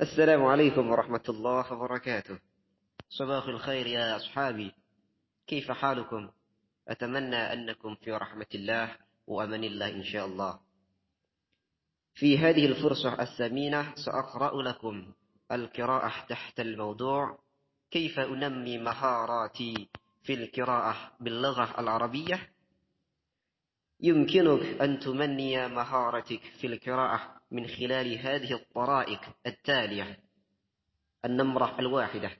السلام عليكم ورحمة الله وبركاته. صباح الخير يا أصحابي. كيف حالكم؟ أتمنى أنكم في رحمة الله وأمن الله إن شاء الله. في هذه الفرصة الثمينة سأقرأ لكم القراءة تحت الموضوع كيف أنمي مهاراتي في القراءة باللغة العربية؟ يمكنك أن تمني مهارتك في القراءة. من خلال هذه الطرائق التالية. النمرة الواحدة.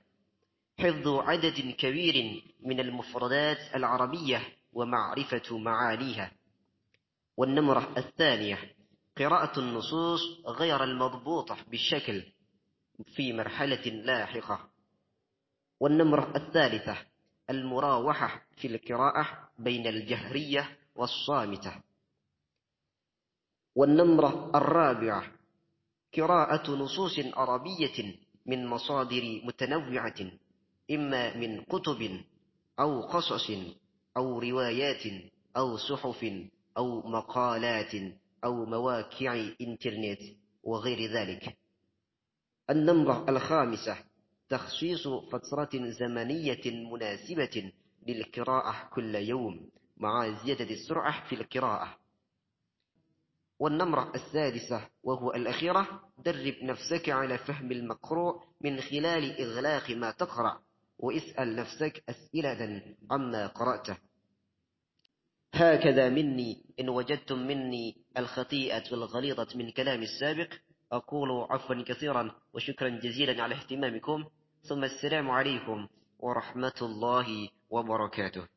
حفظ عدد كبير من المفردات العربية ومعرفة معانيها والنمرة الثانية. قراءة النصوص غير المضبوطة بالشكل في مرحلة لاحقة. والنمرة الثالثة. المراوحة في القراءة بين الجهرية والصامتة. والنمرة الرابعة قراءة نصوص عربية من مصادر متنوعة إما من كتب أو قصص أو روايات أو صحف أو مقالات أو مواقع إنترنت وغير ذلك. النمرة الخامسة تخصيص فترة زمنية مناسبة للقراءة كل يوم مع زيادة السرعة في القراءة. والنمرة السادسة وهو الأخيرة درب نفسك على فهم المقروء من خلال إغلاق ما تقرأ واسأل نفسك أسئلة عما قرأته هكذا مني إن وجدتم مني الخطيئة والغليظة من كلام السابق أقول عفوا كثيرا وشكرا جزيلا على اهتمامكم ثم السلام عليكم ورحمة الله وبركاته.